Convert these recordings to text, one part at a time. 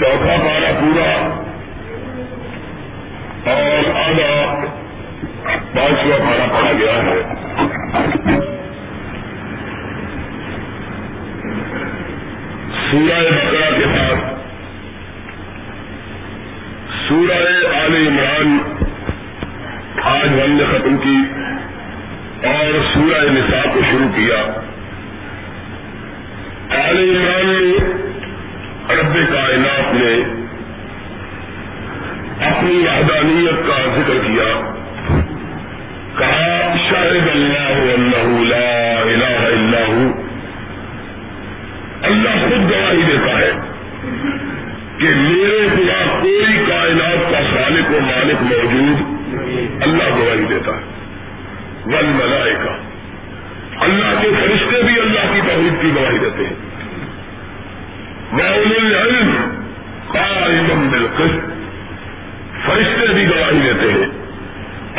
چوتھا پارا پورا اور آدھا پانچواں پارا پڑا گیا ہے۔ سورہ بکرا کے ساتھ سورہ آل عمران آج ہم نے ختم کی اور سورہ نساء کو شروع کیا۔ آل عمران نے رب کائنات نے اپنی وحدانیت کا ذکر کیا، کہا، شاہد اللہ اللہ لا الہ الا ہو۔ اللہ خود گواہی دیتا ہے کہ میرے بلا کوئی کائنات کا خالق و مالک موجود اللہ گواہی دیتا ہے۔ ون ملائکہ اللہ کے فرشتے بھی اللہ کی توحید کی گواہی دیتے ہیں۔ العلم قائما بالقسط، فرشتے بھی گواہی دیتے ہیں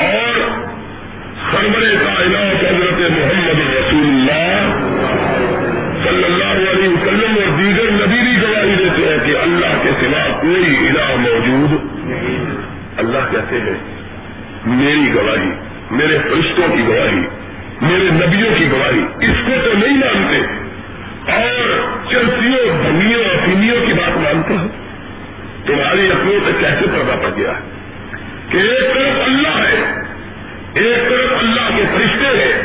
اور سرور کائنات حضرت محمد رسول اللہ صلی اللہ علیہ وسلم اور دیگر نبی بھی گواہی دیتے ہیں کہ اللہ کے سوا کوئی الہ موجود اللہ کہتے ہیں، میری گواہی، میرے فرشتوں کی گواہی، میرے نبیوں کی گواہی، اس کو تو نہیں مانتے چرسیوں دنیا اور سینیوں کی بات مانتا ہوں۔ تمہاری اپنوں سے کیسے پیدا پڑ گیا؟ ہے کہ ایک طرف اللہ ہے، ایک طرف اللہ کے فرشتے ہیں۔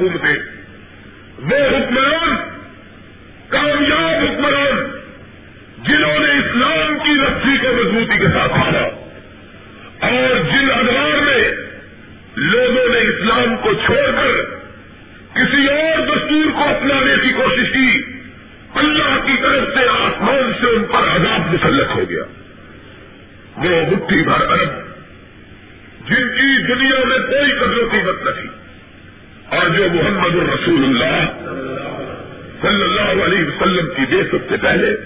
اصول پہ پہلے۔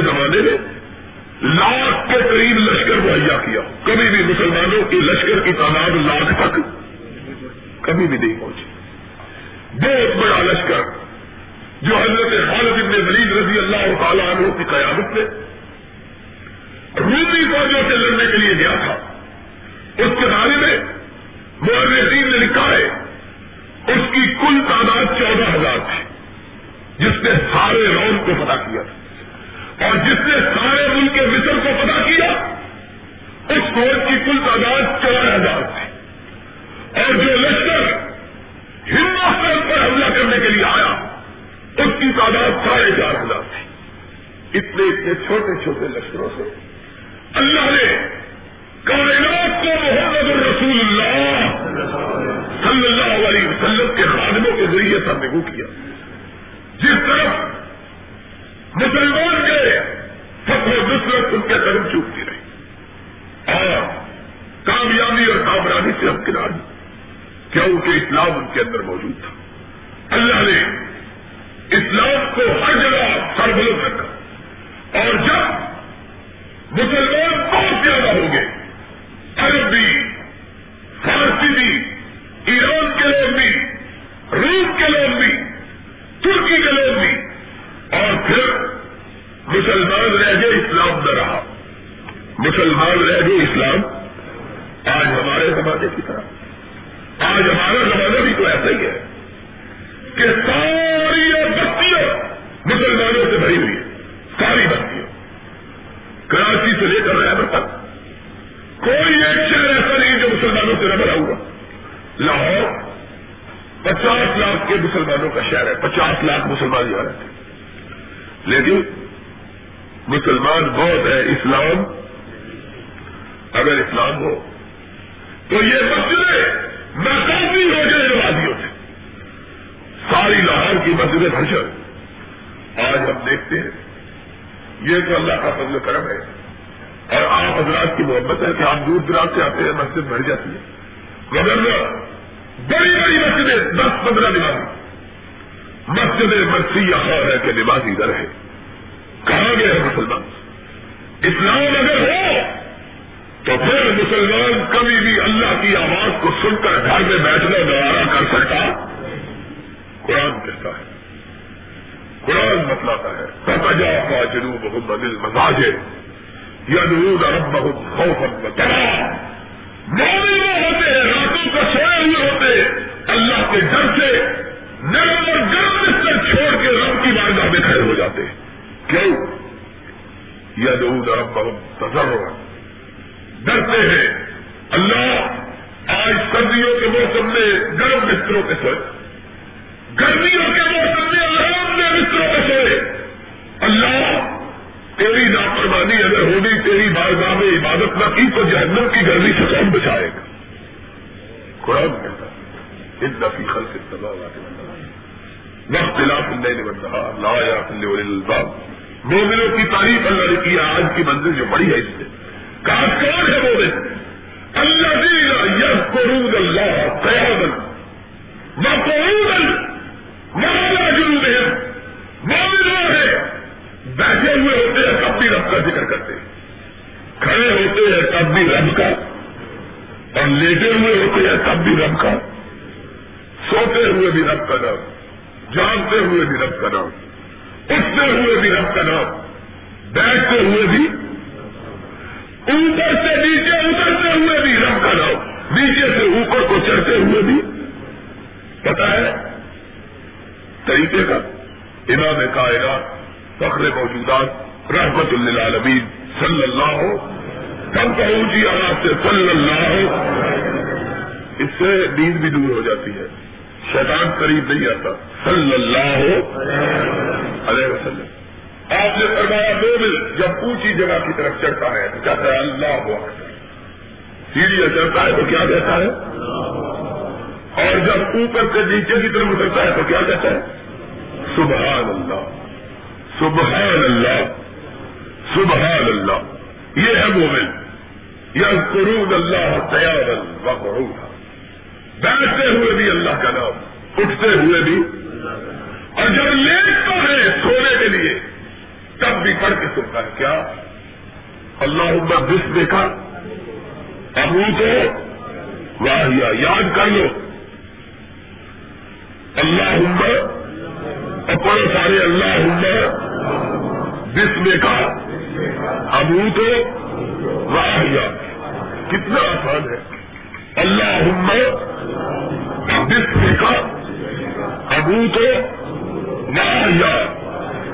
کے زمانے میں لاکھ کے قریب لشکر مہیا کیا۔ کبھی بھی مسلمانوں کی لشکر کی تعداد لاکھ تک کبھی بھی نہیں پہنچی۔ بہت بڑا لشکر جو حضرت خالد ابن ولید رضی اللہ تعالیٰ عنہ کی قیادت میں رومی فوجوں سے لڑنے کے لیے گیا تھا۔ اس کے بارے میں محرطین نے لکھا ہے، اس کی کل تعداد چودہ ہزار تھی، جس نے سارے راؤنڈ کو پتا کیا تھا۔ اور جس نے سارے ملک کے مصر کو پتا کیا، اس فوج کی کل تعداد چودہ ہزار تھی۔ اور جو لشکر ہندوستان پر حملہ کرنے کے لیے آیا، اس کی تعداد ساڑھے چار ہزار تھی۔ اتنے اتنے چھوٹے چھوٹے لشکروں سے اللہ نے کائنات کو محمد الرسول اللہ صلی اللہ علیہ وسلم کے خادموں کے ذریعے سب نے کیا۔ جس طرف مسلمان کے فتح نصرت ان کے قدم چوکتی رہی۔ اور کامیابی اور کامرانی سے ہم کنار کیونکہ اسلام ان کے اندر موجود تھا۔ اللہ نے اسلام کو ہر جگہ سربلند رکھا۔ اور جب مسلمان بہت زیادہ ہو گئے عرب بھی فارسی بھی، ایران کے لوگ بھی روس کے لوگ بھی، ترکی کے لوگ بھی اور پھر مسلمان رہ گئے اسلام نہ رہا۔ مسلمان رہ گئے اسلام۔ آج ہمارے زمانے کی طرح۔ آج ہمارا زمانہ بھی تو ایسا ہی ہے کہ ساری بستیاں مسلمانوں سے بھری ہوئی ہے ساری بستیاں۔ کراچی سے لے کر رہے تک۔ کوئی ایک شہر ایسا نہیں جو مسلمانوں سے نہ بھرا ہوا۔ لاہور، پچاس لاکھ کے مسلمانوں کا شہر ہے، پچاس لاکھ مسلمان یہاں رہتے لیکن مسلمان بہت ہے اسلام۔ اگر اسلام ہو، تو یہ مسجدیں ناکافی ہو جائے وادیوں سے۔ ساری لاہور کی مسجدیں بھرشن آج ہم دیکھتے ہیں، یہ تو اللہ کا فضل کرم ہے۔ اور آپ حضرات کی محبت ہے کہ آپ دور دراز سے آتے ہیں، مسجد بھر جاتی ہے۔ مگر بڑی بڑی مسجدیں، دس پندرہ نمازی مسجد مرسی خواہ ہے کہ نمازی ادھر ہے۔ کہاں گئے ہیں مسلمان؟ اسلام اگر ہو، تو پھر مسلمان کبھی بھی اللہ کی آواز کو سن کر گھر میں بیٹھنا گوارا کر سکتا۔ قرآن کہتا ہے۔ قرآن بتلاتا ہے۔ سجا کا جنوب محمد مزاج یا نور ارب بہت خوف بتا مومن ہوتے ہیں، راتوں کو سوئے ہوئے ہوتے اللہ کے ڈر سے نرم اور گرم بستر چھوڑ کے رب کی بارگاہ میں کھڑے ہو جاتے کیوں؟ یا نور ارب بہت سزر ڈرتے ہیں۔ اللہ آج سردیوں کے موسم میں گرم بستروں کے سوئے۔ گرمیوں کے موسم میں آرام میں مصروں میں سوئے۔ اللہ، تیری نافرمانی اگر ہوگی، تیری بارگاہ میں عبادت نہ کی تو جہنم کی گرمی سے کون بچائے گا؟ قرآن کہتا ان نفی خل سے وقت لاف نہیں مومنوں کی تعریف اللہ نے کی، آج کی منزل جو بڑی ہے اس سے کہا، کون ہے مومن؟ اللہ دینا یس قرود اللہ قیادن وقعودن مالا جنوب ہے مومن ہے بیٹھے ہوئے ہوتے ہیں تب بھی رب کا ذکر کرتے ہیں۔ کھڑے ہوتے ہیں تب بھی رب کا۔ اور لیٹے ہوئے ہوتے ہیں تب بھی رب کا۔ سوتے ہوئے بھی رب کا نام۔ جانتے ہوئے بھی رب کا نام، اٹھتے ہوئے بھی رب کا نام، بیٹھتے ہوئے بھی، اوپر سے نیچے اترتے ہوئے بھی رب کا نام، نیچے سے اوپر کو چڑھتے ہوئے بھی۔ پتا ہے؟ طریقے کا۔ امام کائنات، فخر موجودات، رحمت للعالمین، صلی اللہ ہو کم پہنچی آرام سے صلی اللہ۔ ہو اس سے نیند بھی دور ہو جاتی ہے۔ شیطان قریب نہیں آتا۔ صلی اللہ علیہ وسلم۔ آپ نے فرمایا دو مل جب اونچی جگہ کی طرف چڑھتا ہے تو کہتا ہے اللہ ہو سیڑھیاں چڑھتا ہے تو کیا کہتا ہے؟ اور جب اوپر سے نیچے کی طرف اترتا ہے تو کیا کہتا ہے؟ سبحان اللہ سبحان اللہ سبحان اللہ یہ ہے مومن۔ یہ قرون اللہ تیار وقعوها بیٹھتے ہوئے بھی اللہ کا نام، اٹھتے ہوئے بھی۔ اور جب لیٹتا ہے سونے کے لیے، تب بھی پڑھ کے سنتا ہے، کیا؟ اللہ عمر بس دیکھا ابو تو واہ یاد کر لو۔ اللہ عمر اور سارے اللہ عمر بس دیکھا ابو تو واہ کتنا آسان ہے۔ اللہ عمر بس ابو تو واہ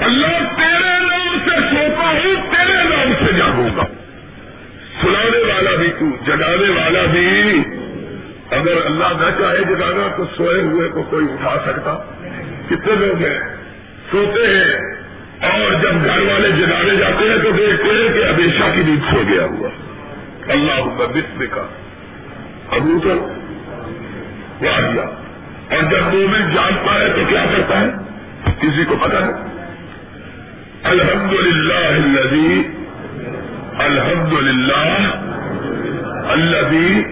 اللہ تیرے نام سے سوتا ہوں، تیرے نام سے جاگوں گا۔ سنانے والا بھی تو جگانے والا بھی۔ اگر اللہ نہ چاہے جگانا تو سوئے ہوئے کو کوئی اٹھا سکتا۔ کتنے لوگ ہیں؟ سوتے ہیں اور جب گھر والے جگانے جاتے ہیں، تو دیکھتے ہیں کہ ہمیشہ کی نیند سو گیا ہوا۔ اللہ کا بسم کا ابو تو اور جب مومن جانتا ہے تو کیا کرتا ہے؟ کسی کو پتا ہے الحمد للہ الذي الحمد للہ الذي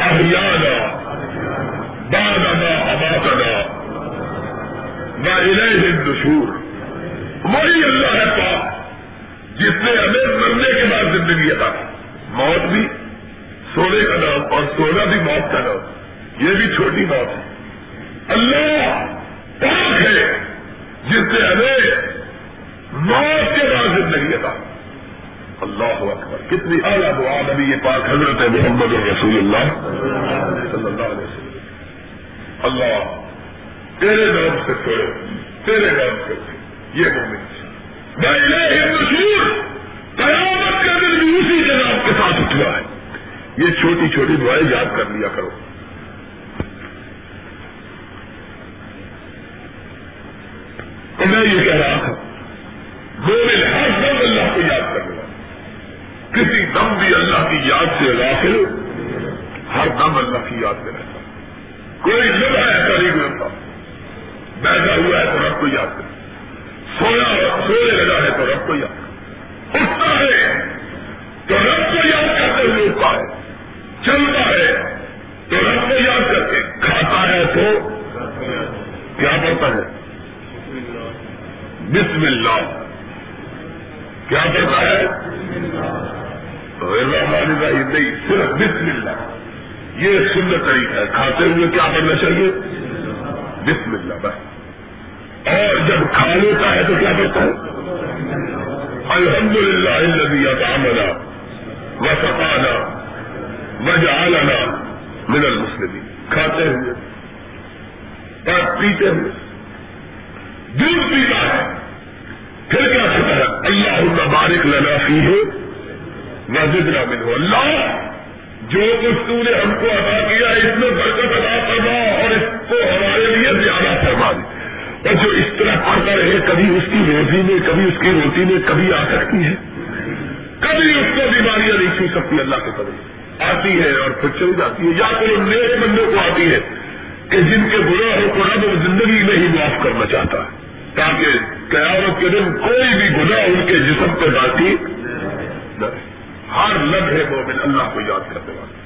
احيانا بعد ما اماتنا واليه النشور۔ وہی اللہ ہے پاک، جس نے ہمیں مرنے کے بعد زندگی عطا موت بھی سونے کا نام اور سونا بھی موت کا نام۔ یہ بھی چھوٹی موت ہے اللہ پاک ہے جس نے ہمیں موت کے بعد زندگی عطا۔ اللہ اکبر۔ کتنی اعلیٰ دعا نبی یہ پاک حضرت محمد رسول اللہ صلی اللہ علیہ وسلم۔ اللہ تیرے نام سے چھوڑے تیرے نام سے یہ مومن میں مشہور قیامت کا دن بھی اسی کے نام کے ساتھ اٹھا ہے۔ یہ چھوٹی چھوٹی دعائیں یاد کر لیا کرو۔ تو میں یہ کہہ رہا تھا، مومن ہر دم اللہ کو یاد کرنے والا کسی دم بھی اللہ کی یاد سے غافل، ہر دم اللہ کی یاد میں رہتا۔ کوئی لمحہ ایسا نہیں گزرتا۔ بیٹھا ہوا ہے تو رب کو یاد کر۔ سویا سونے لگا ہے تو رب کو یاد کر۔ اٹھتا ہے تو رب کو یاد کرتے ہوئے اٹھتا ہے۔ چلتا ہے تو رب کو یاد کر کے کھاتا ہے تو کیا کرتا ہے؟ بسم اللہ۔ کیا کرتا ہے؟ نہیں، صرف بسم اللہ۔ یہ سندر طریقہ ہے۔ کھاتے ہوئے کیا کرنا چاہیے؟ بسم اللہ، بس۔ اور جب کھا لیتا ہے تو کیا کرتا ہے؟ الحمد للہ نبی اطامنا و سپانا و جالنا مسلم کھاتے ہوئے، اور پیتے ہوئے۔ دودھ پیتا ہے۔ پھر کیا کرتا ہے؟ اللہ بارک لنا فی ہے مسجد نامن ہو اللہ، جو کچھ تو نے ہم کو ادا کیا، اس میں برکت ادا فرما اور اس کو ہمارے لیے زیادہ فرما دی اور جو اس طرح پڑھتا رہے، کبھی اس کی روزی میں، کبھی اس کی روٹی میں، کبھی آ سکتی ہے۔ کبھی اس کو بیماریاں نہیں چھو سکتی اللہ کے قدر آتی ہے اور پھر چل جاتی ہے۔ یا پھر نیک بندوں کو آتی ہے کہ جن کے گناہوں کو رب زندگی میں ہی معاف کرنا چاہتا ہے، تاکہ قیامت کے دن کوئی بھی گناہ ان کے جسم پہ باقی ہر لمحے مومن اللہ کو یاد کرنے والا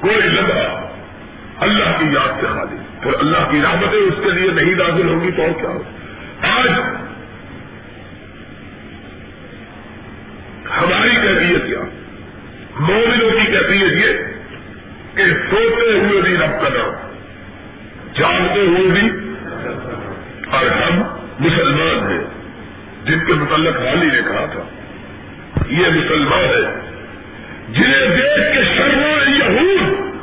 کوئی لمحہ اللہ کی یاد سے خالی۔ پھر اللہ کی رحمتیں اس کے لیے نہیں نازل ہوں گی تو اور کیا ہو آج ہماری کیفیت کیا؟ مومنوں کی کیفیت یہ کہ سوتے ہوئے بھی رب کا نام، جانتے ہوئے بھی اور ہم مسلمان ہیں۔ جن کے متعلق والی نے کہا تھا، یہ مسلمان ہے جنہیں دیکھ کے شرما یہود۔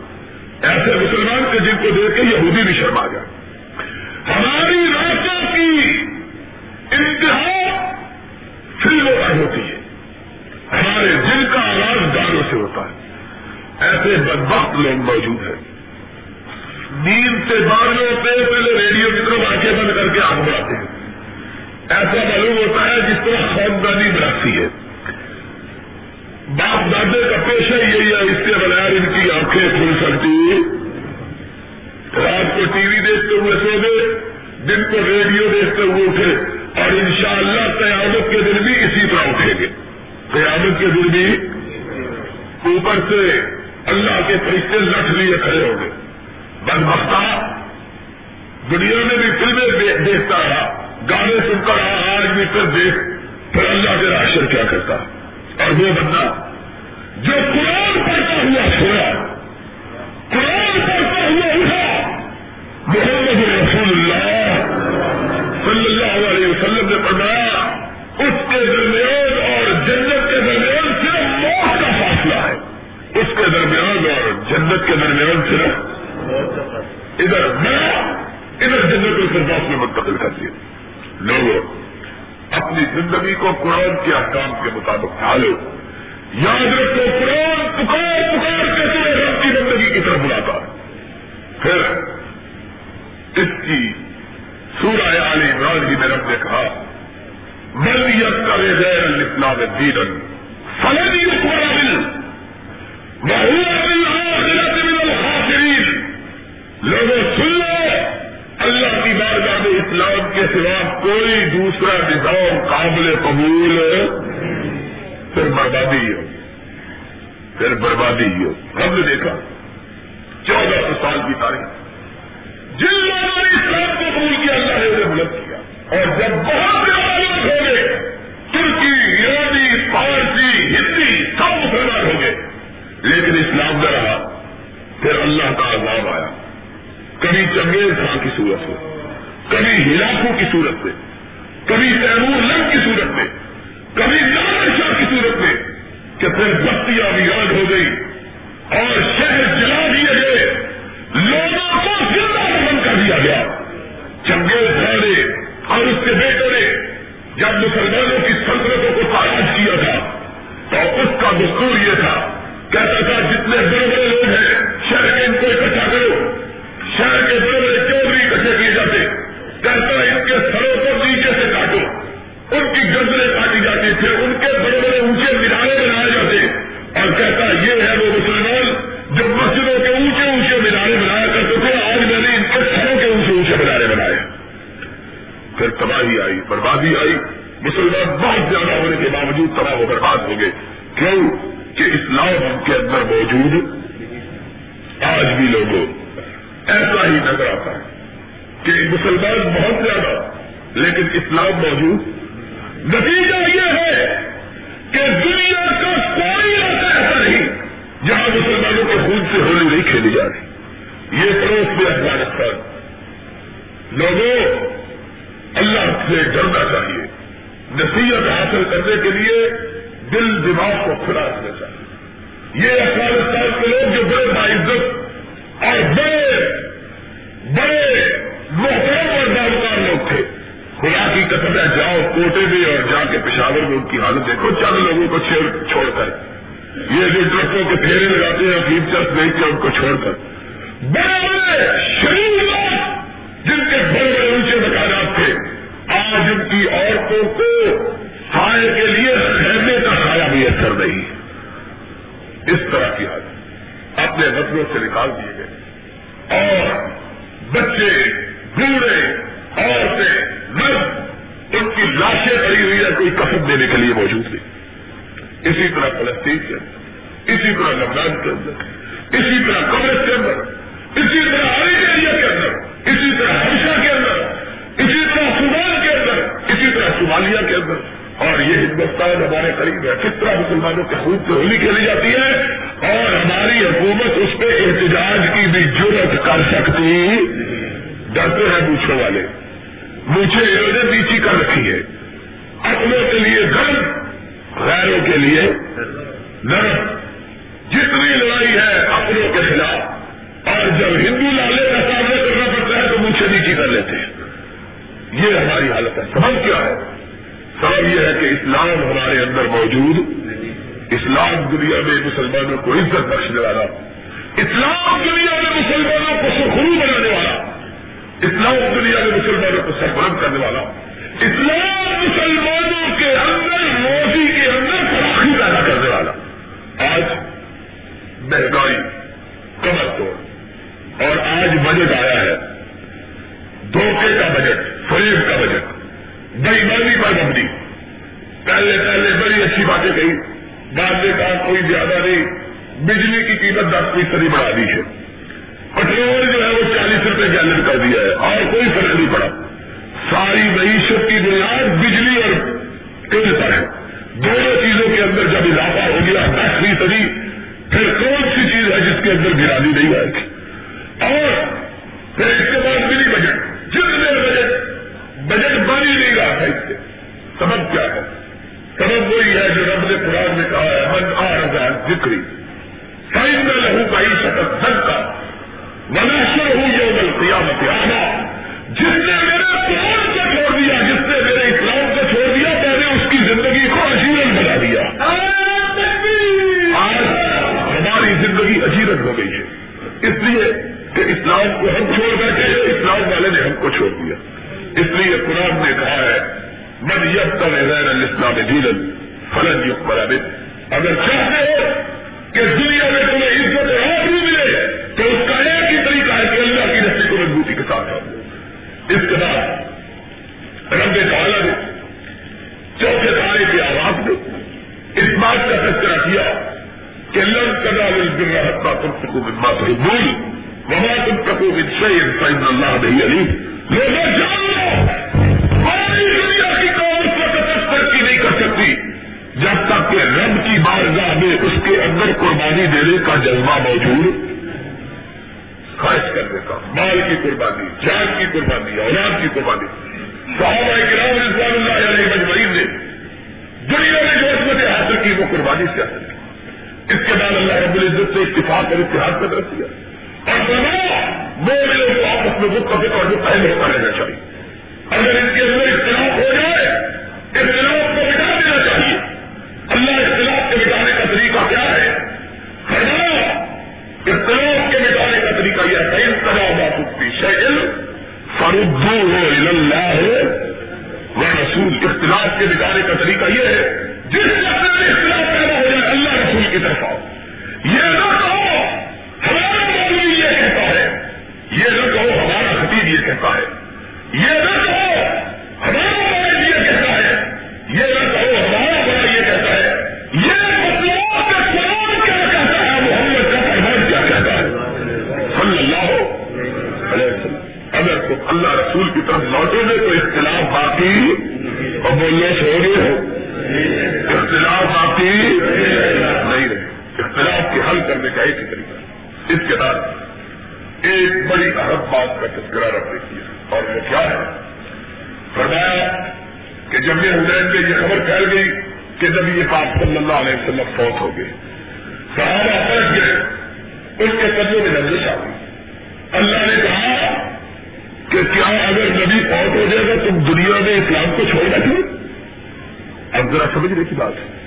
ایسے مسلمان کے جن کو دیکھ کے یہودی بھی شرما جائے ہماری راتوں کی انتہا فلموں پر ہوتی ہے۔ ہمارے دل کا آواز گانوں سے ہوتا ہے۔ ایسے بدبخت لوگ موجود ہیں۔ نیند سے باندھنے ہوتے پہلے ریڈیو کی طرف آنکھیں بند کر کے آگ بڑھاتے ہیں۔ ایسا معلوم ہوتا ہے جس طرح خاندانی برستی ہے۔ باپ دادے کا پیشہ یہی ہے، اس کے بغیر ان کی آنکھیں کھل سکتی۔ رات کو ٹی وی دیکھتے ہوئے سو گئے، دن کو ریڈیو دیکھتے ہوئے اٹھے اور انشاءاللہ قیامت کے دن بھی اسی طرح اٹھیں گے۔ قیامت کے دن بھی اوپر سے اللہ کے فرشتے لٹ لیے کھڑے ہوں گے۔ بد دنیا میں بھی فلمیں دیکھتا رہا، گانے سنتا رہا آج بھی پھر دیکھ، پھر اللہ کے راشر کیا کرتا۔ اور وہ بندہ جو قرآن پڑھتا ہوا سویا، قرآن پڑھتا ہوا اٹھا، محمد رسول اللہ صلی اللہ علیہ وسلم نے فرمایا، اس کے درمیان اور جنت کے درمیان اور جنت کے درمیان صرف ادھر میں ادھر جنت الفردوس میں منتقل کر دیا۔ لوگوں، اپنی زندگی کو قرآن کے احکام کے مطابق ڈھالو۔ یاد رکھو، قرآن پکار پکار کے تمہیں رب کی زندگی کی طرف بلاتا پھر اس کی سورہ عال عمران کی رب نے کہا ملیت کا غیر الاسلام دین فلن يقبل لوگوں، سن لو۔ اللہ کی بارگاہ اسلام کے سوا کوئی دوسرا نظام قابل قبول پھر بربادی ہو پھر بربادی ہو ہم نے دیکھا، چودہ سو سال کی تاریخ۔ جن لوگوں نے اسلام کو قبول کیا، اللہ نے انہیں بلند کیا۔ اور جب بہت سے لوگ ہو گئے، ترکی ایرانی فارسی ہندی سب مسلمان ہو گئے لیکن اسلام نہ رہا، پھر اللہ کا عذاب آیا۔ کبھی چنگیز خان کی صورت میں، کبھی ہلاکو کی صورت میں، کبھی تیمور لنگ کی صورت میں، کبھی نام شاہ کی صورت میں کہ پھر بستیاں ویران ہو گئی اور شہر جلا دیے گئے۔ لوگوں کو زندہ دفن کر دیا گیا۔ چنگیز خان نے اور اس کے بیٹے نے جب مسلمانوں کی سلطنتوں کو تاراج کیا تھا تو اس کا دستور یہ تھا کہتا تھا جتنے بڑے بڑے لوگ ہیں، شہر کے ان کو اکٹھا کرو۔ شہر کے بڑے بڑے چودھری اکٹھے کیے جاتے۔ کہتا ان کے سروں کو نیچے سے کاٹو۔ ان کی گردریں کاٹی جاتی تھے ان کے بڑے بڑے اونچے مینارے بنائے جاتے۔ اور کہتا یہ ہے وہ مسلمان جو مسجدوں کے اونچے اونچے مینارے بنایا کرتے تھے۔ آج میں نے ان کے سروں کے اونچے اونچے مینارے بنائے۔ پھر تباہی آئی، بربادی آئی۔ مسلمان بہت زیادہ ہونے کے باوجود تباہ و برباد ہو گئے۔ کیوں؟ کہ اسلام ان کے اندر موجود آج بھی لوگوں ایسا ہی نظر آتا ہے کہ مسلمان بہت زیادہ، لیکن اسلام موجود۔ نتیجہ یہ ہے کہ دنیا کا کوئی ایسا ایسا نہیں جہاں مسلمانوں کے خون سے ہولی نہیں کھیلی جا رہی۔ یہ پڑوس میں افغانستان۔ لوگوں، اللہ سے ڈرنا چاہیے۔ نصیحت حاصل کرنے کے لیے دل دماغ کو کھلا رکھنا چاہیے۔ یہ افغانستان کے لوگ جو بڑے باعزت اور بڑے بڑے محترم اور باروکار لوگ تھے۔ خدا کی قسم ہے، جاؤ کوٹے میں اور جا کے پشاور میں ان کی حالت دیکھو۔ چند لوگوں کو چھوڑ کر۔ یہ جو ٹرکوں کے پھیرے لگاتے ہیں فیس چرچ نہیں کیا ان کو چھوڑ کر۔ بڑے بڑے شریف لوگ جن کے بڑے بڑے اونچے مکانات تھے۔ آج ان کی عورتوں کو سائے کے لیے خیمے کا سایہ اس طرح کی حالت۔ اپنے وطنوں سے نکال دیے گئے۔ اور بچے، بوڑھے، عورتیں، مرد، ان کی لاشیں پڑی ہوئی ہے کوئی کسب دینے کے لیے موجود نہیں۔ اسی طرح فلسطین کے اندر، اسی طرح لبنان کے اندر، اسی طرح کانگریس کے اندر اسی طرح ایریا کے اندر اسی طرح ہمیشہ کے اندر اسی طرح سوڈان کے اندر اسی طرح صومالیہ کے اندر اور یہ ہندوستان ہمارے قریب ہے۔ کس طرح مسلمانوں کے خون سے ہولی کھیلی جاتی ہے اور ہماری حکومت اس پہ احتجاج کی بھی ضرورت کر سکتی۔ ڈرتے ہیں پوچھنے والے۔ مجھے نے نیچی کر رکھی ہے۔ اپنوں کے لیے گرم غیروں کے لیے نرم۔ جتنی لڑائی ہے اپنوں کے خلاف۔ اور جب ہندو لالے کا سامنا کرنا پڑتا ہے تو مجھ سے نیچی کر لیتے ہیں۔ یہ ہماری حالت ہے۔ سبب کیا ہے؟ سبب یہ ہے کہ اسلام ہمارے اندر موجود اسلام دنیا میں مسلمانوں کو عزت بخشنے والا، اسلام دنیا میں مسلمانوں کو سخرو بنانے والا، اسلام دنیا میں مسلمانوں کو سربرم کرنے والا، اسلام مسلمانوں کے اندر روزی کے اندر فراخی پیدا کرنے والا۔ آج مہنگائی، کمر توڑ، اور آج بجٹ آیا ہے۔ دھوکے کا بجٹ، فریب کا بجٹ۔ بےمانی پر بندی پہلے پہلے بڑی اچھی باتیں کہی بعد میں کہا کوئی زیادہ نہیں۔ بجلی کی قیمت دس فیصدی بڑھا دی ہے۔ پٹرول جو ہے وہ چالیس روپے گیلن کر دیا ہے۔ اور کوئی فرق نہیں پڑا۔ ساری معیشت کی بنیاد بجلی اور تیل پر ہے۔ دونوں چیزوں کے اندر جب اضافہ ہو گیا دس فیصدی پھر کون سی چیز ہے جس کے اندر گرانی نہیں آئے گی؟ اور پھر اس کے بعد ملی بجٹ۔ جتنے بجٹ بجٹ بن ہی نہیں رہا ہے اس سے سبب کیا ہے؟ سبب وہی ہے جو رب نے قرآن میں کہا ہے، من آ رہا ذکری سائن میں لہو کا ہی شکل سن کا مناشر ہوں یہ بل قیامت آنا جس نے میرے قرآن کو چھوڑ دیا، جس نے میرے اسلام کو چھوڑ دیا، میں نے اس کی زندگی کو اجیرن بنا دیا۔ آج ہماری زندگی اجیرن ہو گئی ہے۔ اس لیے کہ اسلام کو ہم چھوڑ بیٹھے اسلام والے نے ہم کو چھوڑ دیا۔ اس لیے قرآن نے کہا ہے، من یب تب غیر الاسلام دین فلن یق برابر اگر چاہتے ہو کہ دنیا میں تمہیں عزت اور بھی ملے، تو اس کا ایک ہی طریقہ ہے کہ اللہ کی رسی کو مضبوطی کے ساتھ آؤ اس کے بعد رب تعالیٰ نے چوتھے تارے کی آواز میں اس بات کا تذکرہ کیا کہ لن کدا بل رہتا تم سکو بما سے بول وہاں تم سکو بن شعر اللہ نہیں علیم لوگوں جان لو ہماری دنیا کی قوم اس وقت ترقی نہیں کر سکتی۔ جب تک کہ رب کی بارگاہ میں اس کے اندر قربانی دینے کا جذبہ موجود خرچ کرنے کا مال کی قربانی، جان کی قربانی، اولاد کی قربانی۔ صحابہ کرام رضوان اللہ علیہ مجمعین نے دنیا میں جو عصمتیں حاصل کی وہ قربانی سے حاصل کی۔ اس کے بعد اللہ رب العزت سے اتفاق اور اتحاد کا رکھ دیا اور بنا وہ میرے کو آپس میں متفق اور جو پہلے ہوتا رہنا چاہیے۔ اگر ان کے اندر اختلاف ہو جائے، اختلاف کو مٹا دینا چاہیے۔ اللہ اختلاف کے مٹانے کا طریقہ کیا ہے؟ فرمایا، اختلاف کے مٹانے کا طریقہ یہ ہے انتظام باپی شیل فروغ اللہ وہ رسول اختلاف کے مٹانے کا طریقہ یہ ہے، جس وقت میں اختلاف پیدا ہو جائے، اللہ رسول کی طرف آؤ۔ یہ نہ کہو ہمارا مولوی یہ کہتا ہے یہ نہ کہو ہمارا خطیب یہ کہتا ہے۔ یہ نہ کہو ہمارا بڑا یہ کہتا ہے۔ یہ نہ کہو ہمارا بڑا یہ کہتا ہے۔ یہ مطلب کہ قرآن کیا کہتا ہے؟ محمد کا فرمان کیا کہتا ہے؟ صلی اللہ علیہ وسلم۔ اگر تم اللہ رسول کی طرف لوٹو گے تو اختلاف باقی اور بولنے سے ہو ہو اختلاف باقی نہیں رہے۔ اختلاف کے حل کرنے کا ایک ہی طریقہ۔ اس کے بعد ایک بڑی اہم بات کا تذکرہ رکھ دیتی ہے اور وہ کیا ہے؟ فرمایا کہ جب یہ حسین میں یہ خبر پھیل گئی کہ جب یہ پاک صلی اللہ علیہ وسلم فوت ہو گئے، صحابہ پلٹ گئے، اس کے قدموں میں نظر آ گئی۔ اللہ نے کہا کہ کیا اگر نبی فوت ہو جائے گا تم دنیا میں اسلام کو چھوڑ بیٹھے اب ذرا سمجھنے کی بات ہے۔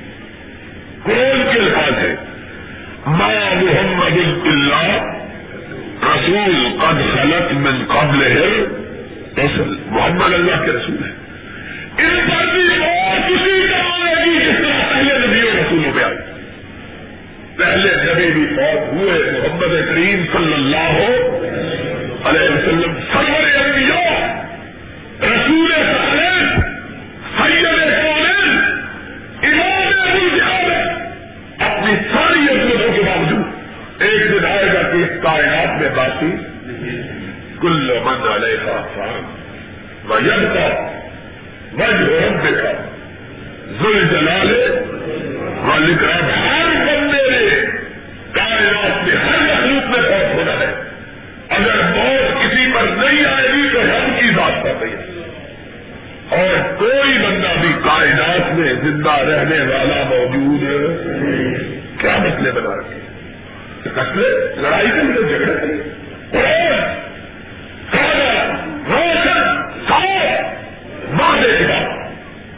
قرآن کے الفاظ ہے ما محمد اللہ رسول قد خلط من قبل ہے رسول محمد اللہ کے رسول ہے ان پر بھی اور کسی کا آئے گی جس طرح پہلے نبی رسولوں پہ آئی پہلے نبی بھی فوت ہوئے محمد کریم صلی اللہ علیہ وسلم. سرور انبیاء. رسول صالح. سید کائنات میں باقی کل من علیہ فان وجب کا وجہ رب کا ذل جلالے والکرام ہر بندے نے کائنات میں، ہر مخلوق میں بہت ہونا ہے۔ اگر موت کسی پر نہیں آئے گی تو ہم کی بات کر رہی ہے اور کوئی بندہ بھی کائنات میں زندہ رہنے والا موجود کیا مسئلے بنا رکھے مسئلے لڑائی کے لیے جھگڑے کریں روشن صاف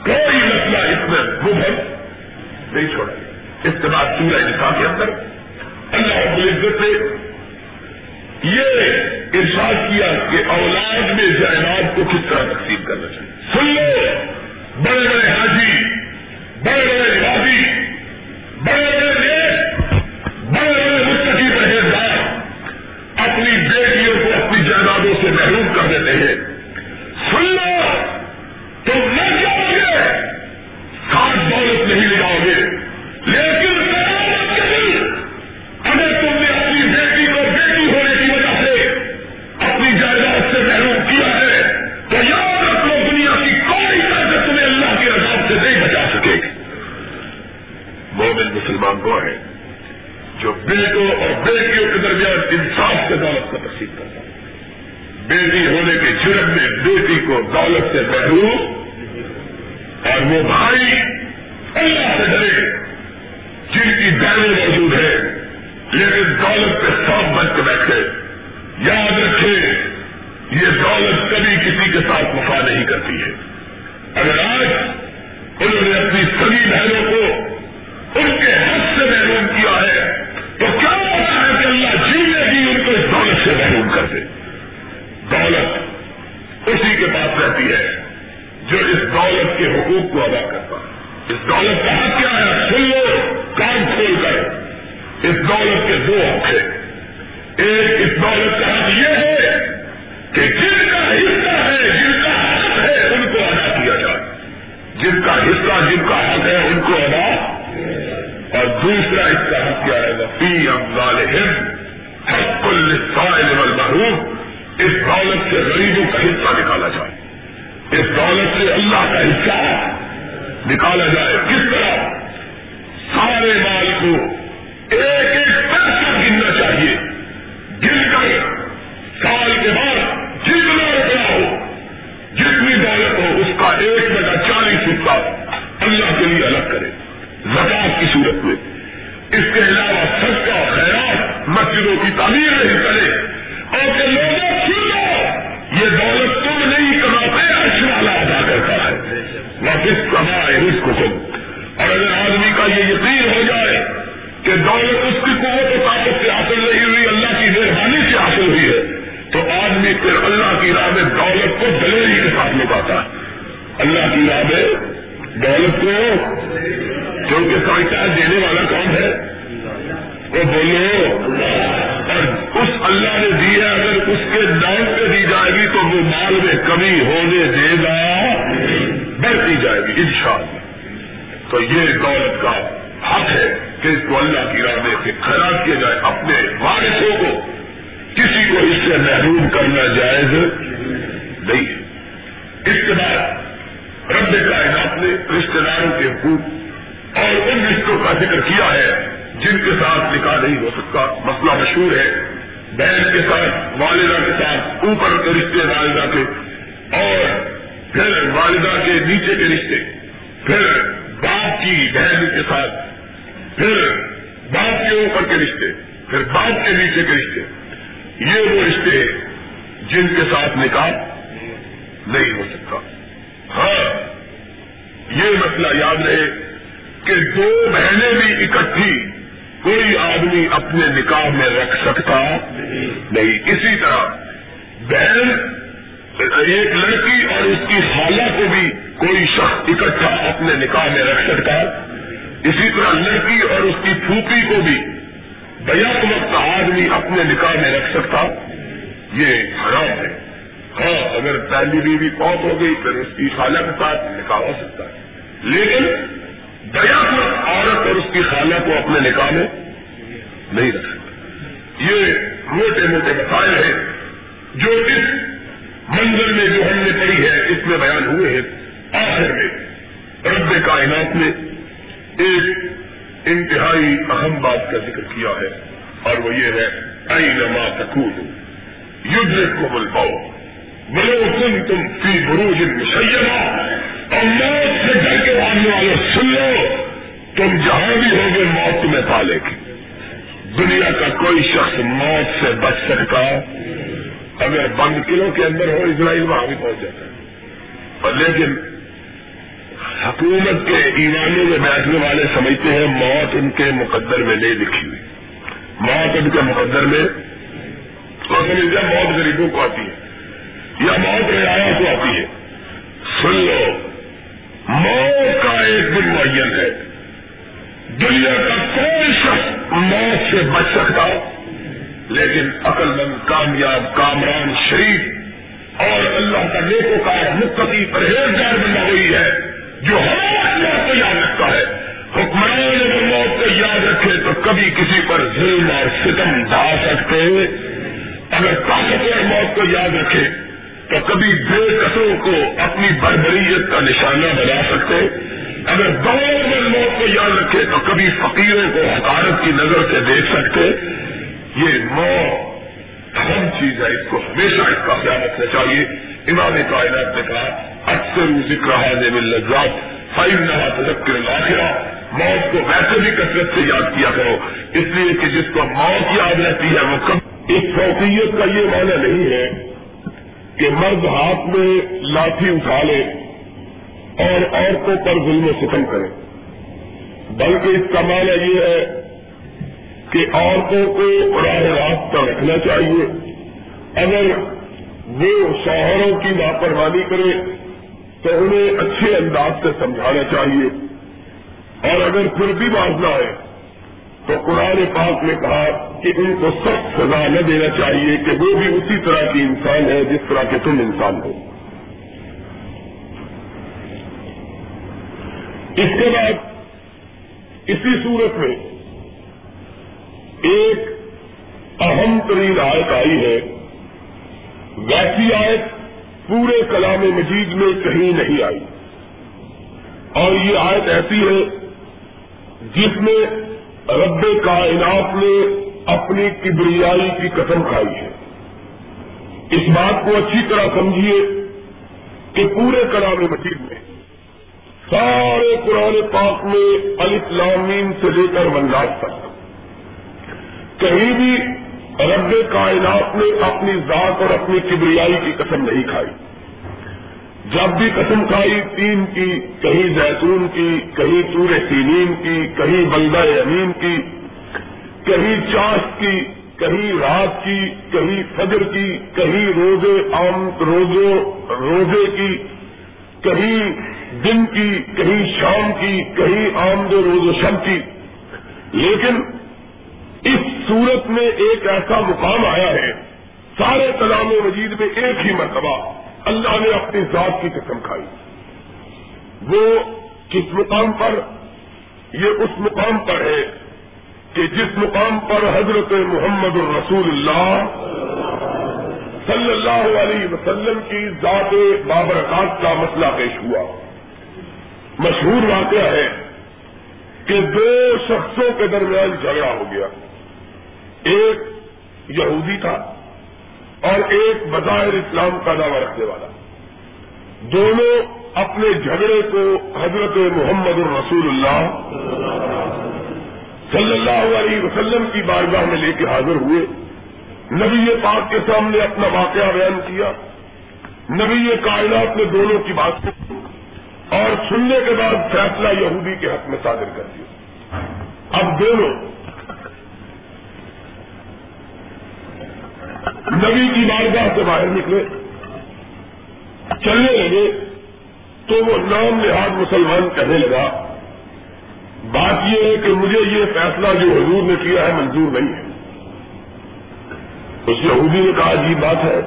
کوئی مسئلہ اس میں مبہم نہیں چھوڑا۔ اس کے بعد سورہ نکاح کے اندر اللہ رب العزت نے یہ ارشاد کیا کہ اولاد میں جائنات کو کس طرح تقسیم کرنا چاہیے۔ سن لو، بڑے بڑے حاجی، بڑے بڑے نوازی اللہ کے لیے الگ کرے، زکات کی صورت میں۔ اس کے علاوہ سب کا خیرات، مسجدوں کی تعمیر نہیں کرے۔ اور کہ لوگوں سن یہ دولت تم نہیں کماتے، عرش والا ادا کرتا ہے۔ واپس کمائے اس کو۔ تم اور اگر آدمی کا یہ یقین ہو جائے کہ دولت اس کی قوت و طاقت سے حاصل نہیں ہوئی، اللہ کی مہربانی سے حاصل ہوئی ہے، تو آدمی پھر اللہ کی راہ میں دولت کو دلیری کے ساتھ لگاتا ہے۔ اللہ کی راہ میں دولت کو کیونکہ سمجھتا دینے والا کون ہے؟ وہ بولو۔ اور اس اللہ نے دی ہے، اگر اس کے نام پہ دی جائے گی تو وہ مال میں کمی ہونے دے گا۔ بڑھتی جائے گی، انشاءاللہ۔ تو یہ دولت کا حق ہے کہ اس کو اللہ کی راہ میں سے خیرات کیا جائے اپنے وارثوں کو۔ کسی کو اس سے محروم کرنا جائز نہیں ہے۔ اس کے بعد رب کائنات نے رشتے داروں کے حقوق اور ان رشتوں کا ذکر کیا ہے، جن کے ساتھ نکاح نہیں ہو سکتا، مسئلہ مشہور ہے۔ بہن کے ساتھ، والدہ کے ساتھ، اوپر کے رشتے والدہ کے اور پھر والدہ کے نیچے کے رشتے۔ پھر باپ کی بہن کے ساتھ، پھر باپ کے اوپر کے رشتے، پھر باپ کے نیچے کے رشتے۔ یہ وہ رشتے جن کے ساتھ نکاح نہیں ہو سکتا۔ ہاں یہ مسئلہ یاد رہے کہ دو بہنیں بھی اکٹھی کوئی آدمی اپنے نکاح میں رکھ سکتا نہیں۔ اسی طرح بہن، ایک لڑکی اور اس کی خالہ کو بھی کوئی شخص اکٹھا اپنے نکاح میں رکھ سکتا۔ اسی طرح لڑکی اور اس کی پھوپھی کو بھی بیک وقت آدمی اپنے نکاح میں رکھ سکتا۔ یہ حرام ہے۔ ہاں اگر پہلی بیوی پوت ہو گئی، پھر اس کی خالہ کے ساتھ نکاح ہو سکتا ہے۔ لیکن بیک وقت عورت اور اس کی خالہ کو اپنے نکاح میں نہیں رکھ سکتا۔ یہ موٹے موٹے مسائل ہیں جو اس منظر میں جو ہم نے پڑھی ہے، اس میں بیان ہوئے ہیں۔ آخر میں رب کائنات نے ایک انتہائی اہم بات کا ذکر کیا ہے اور وہ یہ ہے ائی نما تکون یوز کو بل پاؤ بولو تم تم فی بروج مسیمہ۔ اور موت سے ڈر کے بھاگنے والے سن لو، تم جہاں بھی ہوگے موت تمہیں پالے گی دنیا کا کوئی شخص موت سے بچ سکتا، اگر بند قلعوں کے اندر ہو، اسرائیل وہاں بھی پہنچ جاتا۔ ہے اور لیکن حکومت کے ایمانوں میں بیٹھنے والے سمجھتے ہیں، موت ان کے مقدر میں نہیں لکھی ہوئی۔ موت ان کے مقدر میں تو سمجھتے ہیں موت غریبوں کو آتی ہے۔ یا موت رعایا کو آتی ہے۔ سن لو، موت کا ایک دن معین ہے۔ دنیا کا کوئی شخص موت سے بچ سکتا لیکن عقل مند کامیاب، کامران، شریف اور اللہ کا نیکو کا متقی، پرہیزگار بنا ہوئی ہے جو ہر موت کو یاد رکھتا ہے۔ حکمران اگر موت کو یاد رکھے تو کبھی کسی پر ظلم اور ستم ڈھا سکتے۔ اگر طاقتور موت کو یاد رکھے تو کبھی بے قصوں کو اپنی بربریت کا نشانہ بنا سکتے؟ اگر دور میں موت کو یاد رکھے تو کبھی فقیروں کو حکارت کی نظر سے دیکھ سکتے؟ یہ موت اہم چیز ہے، اس کو ہمیشہ اس کا خیال رکھنا چاہیے۔ امام کائنات نے کہا، اکثر ذکر حاضر میں لذات فائن نہ تذکر لاخرہ موت کو ویسے بھی کثرت سے یاد کیا کرو۔ اس لیے کہ جس کو موت یاد رہتی ہے، وہ کب اس فوقیت کا یہ معنی نہیں ہے۔ کہ مرد ہاتھ میں لاٹھی اٹھا لے اور عورتوں پر ظلم و ستم کرے۔ بلکہ اس کا معنی یہ ہے کہ عورتوں کو راہ راست پر رکھنا چاہیے۔ اگر وہ شوہروں کی لاپرواہی کرے تو انہیں اچھے انداز سے سمجھانا چاہیے۔ اور اگر پھر بھی بات نہ آئے تو قرآن پاک نے کہا کہ ان کو سخت سزا نہ دینا چاہیے کہ وہ بھی اسی طرح کی انسان ہے جس طرح کے تم انسان ہو۔ اس کے بعد اسی صورت میں ایک اہم ترین آیت آئی ہے۔ ویسی آیت پورے کلام مجید میں کہیں نہیں آئی۔ اور یہ آیت ایسی ہے جس میں رب کائنات نے اپنی کبریائی کی قسم کھائی ہے۔ اس بات کو اچھی طرح سمجھیے کہ پورے کلام مجید میں سارے قرآن پاک میں الاسلامین سے لے کر منجات تک کہیں بھی رب کائنات نے اپنی ذات اور اپنی کبریائی کی قسم نہیں کھائی۔ جب بھی قسم کھائی تین کی کہیں زیتون کی کہیں چور سینین کی کہیں بلدہ امین کی کہیں چاش کی کہیں رات کی کہیں فجر کی کہیں روزے عام روزوں روزے کی کہیں دن کی کہیں شام کی کہیں آمد و روز و شب کی لیکن اس صورت میں ایک ایسا مقام آیا ہے سارے کلام مجید میں ایک ہی مرتبہ اللہ نے اپنی ذات کی قسم کھائی۔ وہ کس مقام پر؟ یہ اس مقام پر ہے کہ جس مقام پر حضرت محمد الرسول اللہ صلی اللہ علیہ وسلم کی ذات بابرکات کا مسئلہ پیش ہوا۔ مشہور واقعہ ہے کہ دو شخصوں کے درمیان جھگڑا ہو گیا۔ ایک یہودی تھا۔ اور ایک بظاہر اسلام کا دعوی رکھنے والا۔ دونوں اپنے جھگڑے کو حضرت محمد الرسول اللہ صلی اللہ علیہ وسلم کی بارگاہ میں لے کے حاضر ہوئے۔ نبی پاک کے سامنے اپنا واقعہ بیان کیا۔ نبی کائنات نے دونوں کی بات کی اور سننے کے بعد فیصلہ یہودی کے حق میں صادر کر دیا۔ اب دونوں نبی کی بارگاہ سے باہر نکلے، چلنے لگے، تو وہ نام نہاد مسلمان کہنے لگا، بات یہ ہے کہ مجھے یہ فیصلہ جو حضور نے کیا ہے منظور نہیں ہے۔ اس یہودی نے کہا جی بات ہے،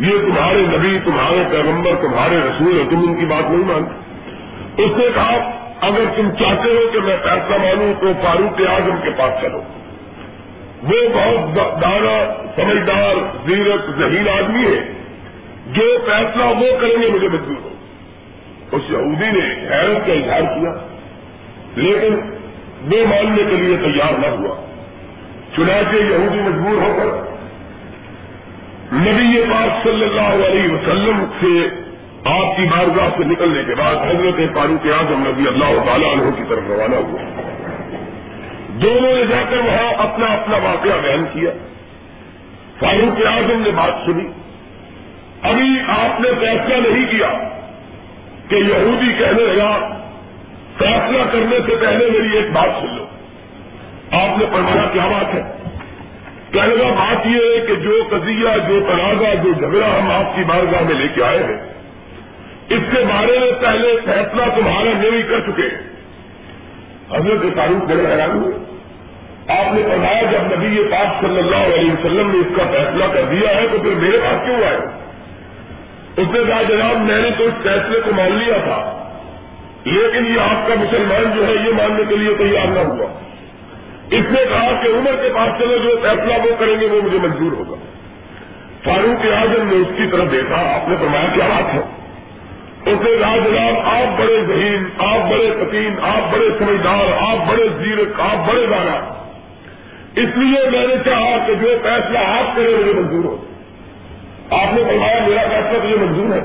یہ تمہارے نبی، تمہارے پیغمبر، تمہارے رسول ہے تم ان کی بات نہیں مانتے۔ اس نے کہا، اگر تم چاہتے ہو کہ میں فیصلہ مانوں تو فاروق اعظم کے پاس چلو۔ وہ بہت دانا، سمجھدار زیرت ذہین آدمی ہے۔ جو فیصلہ وہ کریں گے مجھے مجبور ہو۔ اس یہودی نے حیرت کا اظہار کیا۔ لیکن وہ ماننے کے لیے تیار نہ ہوا۔ چنانچہ یہودی مجبور ہو کر نبی پاک صلی اللہ علیہ وسلم سے آپ کی بارگاہ سے نکلنے کے بعد حضرت فاروق اعظم نبی اللہ تعالیٰ عنہ کی طرف روانہ ہوا۔ دونوں نے جا کر وہاں اپنا اپنا واقعہ بیان کیا۔ فاروق اعظم نے بات سنی۔ ابھی آپ نے فیصلہ نہیں کیا کہ یہودی کہنے لگا، فیصلہ کرنے سے پہلے میری ایک بات سن لو۔ آپ نے پڑھایا کیا بات ہے؟ کہنے لگا بات یہ ہے کہ جو قضیہ، جو تنازع جو جھگڑا ہم آپ کی بارگاہ میں لے کے آئے ہیں، اس کے بارے میں پہلے فیصلہ تمہارا نہیں کر چکے۔ حضرت تعلق بڑے حیران ہوئے۔ آپ نے پڑھایا جب نبی یہ پاک صلی اللہ علیہ وسلم نے اس کا فیصلہ کر دیا ہے تو پھر میرے پاس کیوں آئے؟ اس نے کہا جناب میں نے تو اس فیصلے کو مان لیا تھا، لیکن یہ آپ کا مسلمان جو ہے یہ ماننے کے لیے تیار نہ ہوا۔ اس نے کہا کہ عمر کے پاس چلو جو فیصلہ وہ کریں گے وہ مجھے منظور ہوگا۔ فاروق اعظم نے اس کی طرف دیکھا، آپ نے فرمایا کیا بات ہے؟ اس نے کہا جناب آپ بڑے ذہین، آپ بڑے قطین آپ بڑے سمجھدار، آپ بڑے زیرک، آپ بڑے دانا اس لیے میں نے چاہا کہ جو فیصلہ آپ کریں مجھے منظور ہو آپ نے فرمایا، میرا فیصلہ تو یہ منظور ہے۔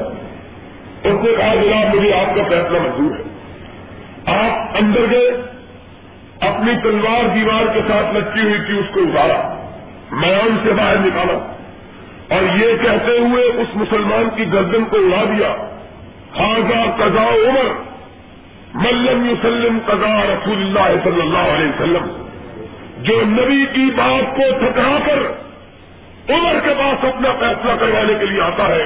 اس نے کہا، جناب، مجھے آپ کا فیصلہ منظور ہے۔ آپ اندر گئے، اپنی تلوار دیوار کے ساتھ لچی ہوئی تھی، اس کو اتارا میں ان سے باہر نکالا۔ اور یہ کہتے ہوئے اس مسلمان کی گردن کو اڑا دیا۔ خاصا قضا عمر ملم یوسلم قضا رسول اللہ صلی اللہ علیہ وسلم. جو نبی کی بات کو تھکرا کر عمر کے پاس اپنا فیصلہ کروانے کے لیے آتا ہے،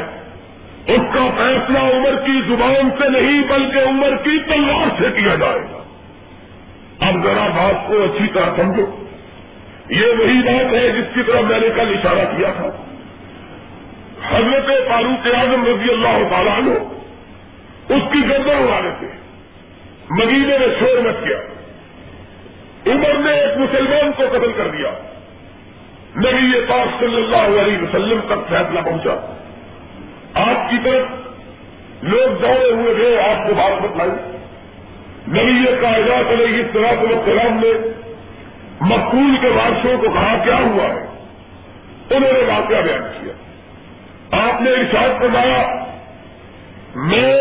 اس کا فیصلہ عمر کی زبان سے نہیں بلکہ عمر کی تلوار سے کیا جائے گا۔ اب ذرا بات کو اچھی طرح سمجھو۔ یہ وہی بات ہے جس کی طرف میں نے کل اشارہ کیا تھا۔ حضرت فاروق اعظم رضی اللہ تعالیٰ عنہ، اس کی گردن اڑا دیتے مدینے نے شور مت کیا عمر نے ایک مسلمان کو قتل کر دیا۔ نبی پاک صلی اللہ علیہ وسلم تک فیصلہ پہنچا۔ آپ کی طرف لوگ دوڑے ہوئے گئے آپ کو بات بتلائی نبی کائنات علیہ السلام السلام نے مقبول کے بادشاہوں کو کہا، کیا ہوا ہے؟ انہوں نے واقعہ بیان کیا۔ آپ نے ارشاد فرمایا، میں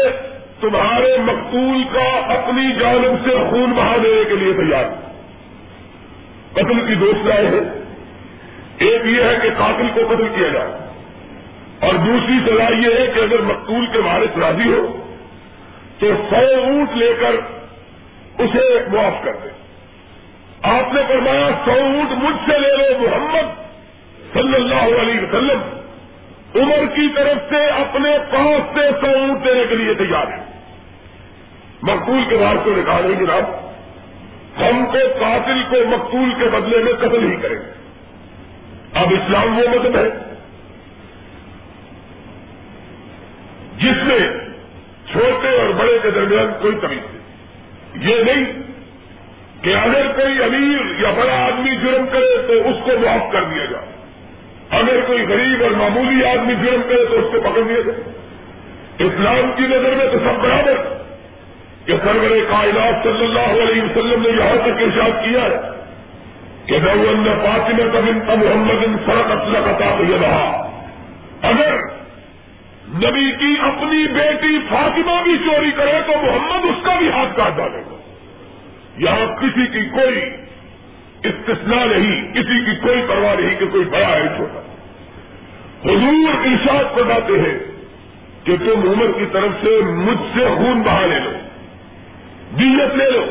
تمہارے مقتول کا اپنی جانب سے خون بہا دینے کے لیے تیار ہوں۔ قتل کی دوست رائے ہے۔ ایک یہ ہے کہ قاتل کو قتل کیا جائے۔ اور دوسری سزا یہ ہے کہ اگر مقتول کے وارث راضی ہو، تو سو اونٹ لے کر اسے معاف کر دے۔ آپ نے فرمایا، سو اونٹ مجھ سے لے لو، محمد صلی اللہ علیہ وسلم۔ عمر کی طرف سے اپنے پاس سے سو اونٹ دینے کے لیے تیار ہے مقتول کے بعد کو نکالیں جناب ہم کو قاتل کو مقتول کے بدلے میں قتل ہی کریں۔ گے اب اسلام وہ مذہب ہے۔ جس میں چھوٹے اور بڑے کے درمیان کوئی تمیز نہیں۔ یہ نہیں کہ اگر کوئی امیر یا بڑا آدمی جرم کرے تو اس کو معاف کر دیا جائے۔ اگر کوئی غریب اور معمولی آدمی جرم کرے تو اس کو پکڑ دیا جائے۔ اسلام کی نظر میں تو سب برابر۔ کہ سرور کائنات صلی اللہ علیہ وسلم نے یہاں تک ارشاد کیا ہے کہ نو فاطمہ کبن محمد ان فرق اسلح کا یہ رہا اگر نبی کی اپنی بیٹی فاطمہ بھی چوری کرے تو محمد اس کا بھی ہاتھ کاٹ ڈالے گا۔ یہاں کسی کی کوئی استثناء نہیں، کسی کی کوئی پرواہ نہیں کہ کوئی بڑا ہے، چھوٹا۔ حضور ارشاد کرواتے ہیں کہ تم عمر کی طرف سے مجھ سے خون بہا لے لو۔ دیت لے لو۔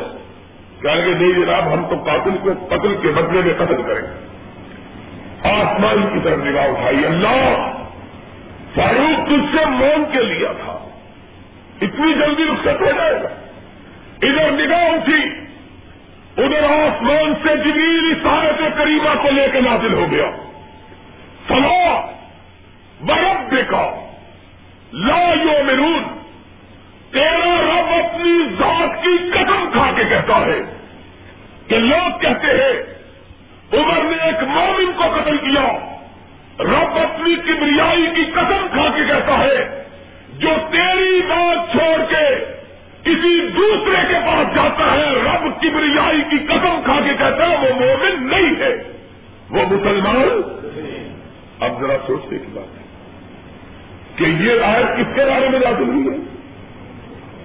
کہ نہیں جناب، ہم تو قاتل کو قتل کے بدلے میں قتل کریں۔ آسمان کی طرف نگاہ اٹھائی۔ اللہ، فاروق تجھ سے مون کے لیا تھا۔ اتنی جلدی رخصت ہو جائے گا۔ ادھر نگاہ اٹھی۔ ادھر آسمان سے جبریل سارت کریمہ کو لے کے نازل ہو گیا۔ سلا برب دیکھا لا یو مرون تیرا رب اپنی ذات کی قدم کھا کے کہتا ہے کہ لوگ کہتے ہیں، عمر نے ایک مومن کو قتل کیا۔ رب اپنی کبریائی کی قدم کھا کے کہتا ہے، جو تیری بات چھوڑ کے کسی دوسرے کے پاس جاتا ہے، رب کی بریائی کی قسم کھا کے کہتا ہے، وہ مومن نہیں ہے۔ وہ مسلمان؟ اب ذرا سوچنے کی بات ہے کہ یہ آیت کس کے بارے میں داخل ہوئی ہے؟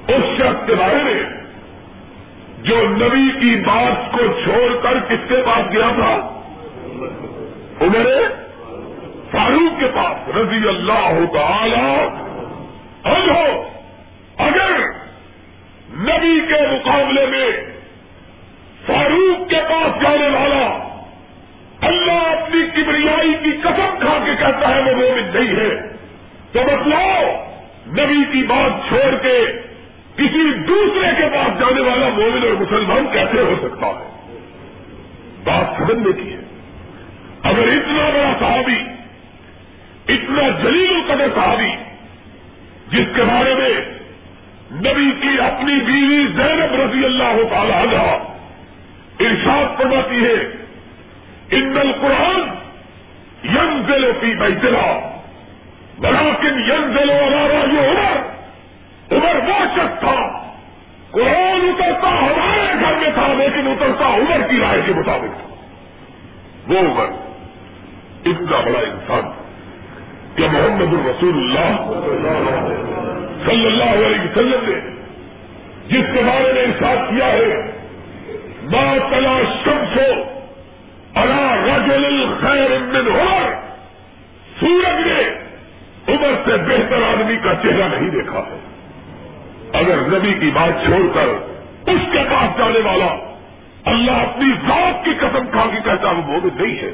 اس شخص کے بارے میں جو نبی کی بات کو چھوڑ کر کس کے پاس گیا تھا؟ عمر فاروق کے پاس، رضی اللہ تعالی ہو اگر نبی کے مقابلے میں فاروق کے پاس جانے والا اللہ اپنی کبریائی کی قسم کھا کے کہتا ہے وہ مومن نہیں ہے، تو بتلاؤ، نبی کی بات چھوڑ کے کسی دوسرے کے پاس جانے والا مومن اور مسلمان کیسے ہو سکتا ہے؟ بات سمجھنے کی ہے۔ اگر اتنا بڑا صحابی، اتنا جلیل القدر صحابی، جس کے بارے میں نبی کی اپنی بیوی زینب رضی اللہ تعالی عنہ ارشاد فرماتی ہے، ان القرآن ین ضلع کی بیتلا بلاکن ین ضلع ہمارا یہ عمر عمر وہ شخص تھا۔ قرآن اترتا، ہمارے گھر میں تھا، لیکن اترتا عمر کی رائے کے مطابق۔ تھا وہ عمر اتنا بڑا انسان کہ محمد الرسول اللہ صلی اللہ علیہ وسلم نے جس کے بارے میں انصاف کیا ہے، ما تلا شمس ہو اللہ رجل الخیر من عمر۔ سورج نے عمر سے بہتر آدمی کا چہرہ نہیں دیکھا ہے۔ اگر نبی کی بات چھوڑ کر اس کے پاس جانے والا اللہ اپنی ذات کی قسم کھا کے کہتا وہ مومن نہیں ہے،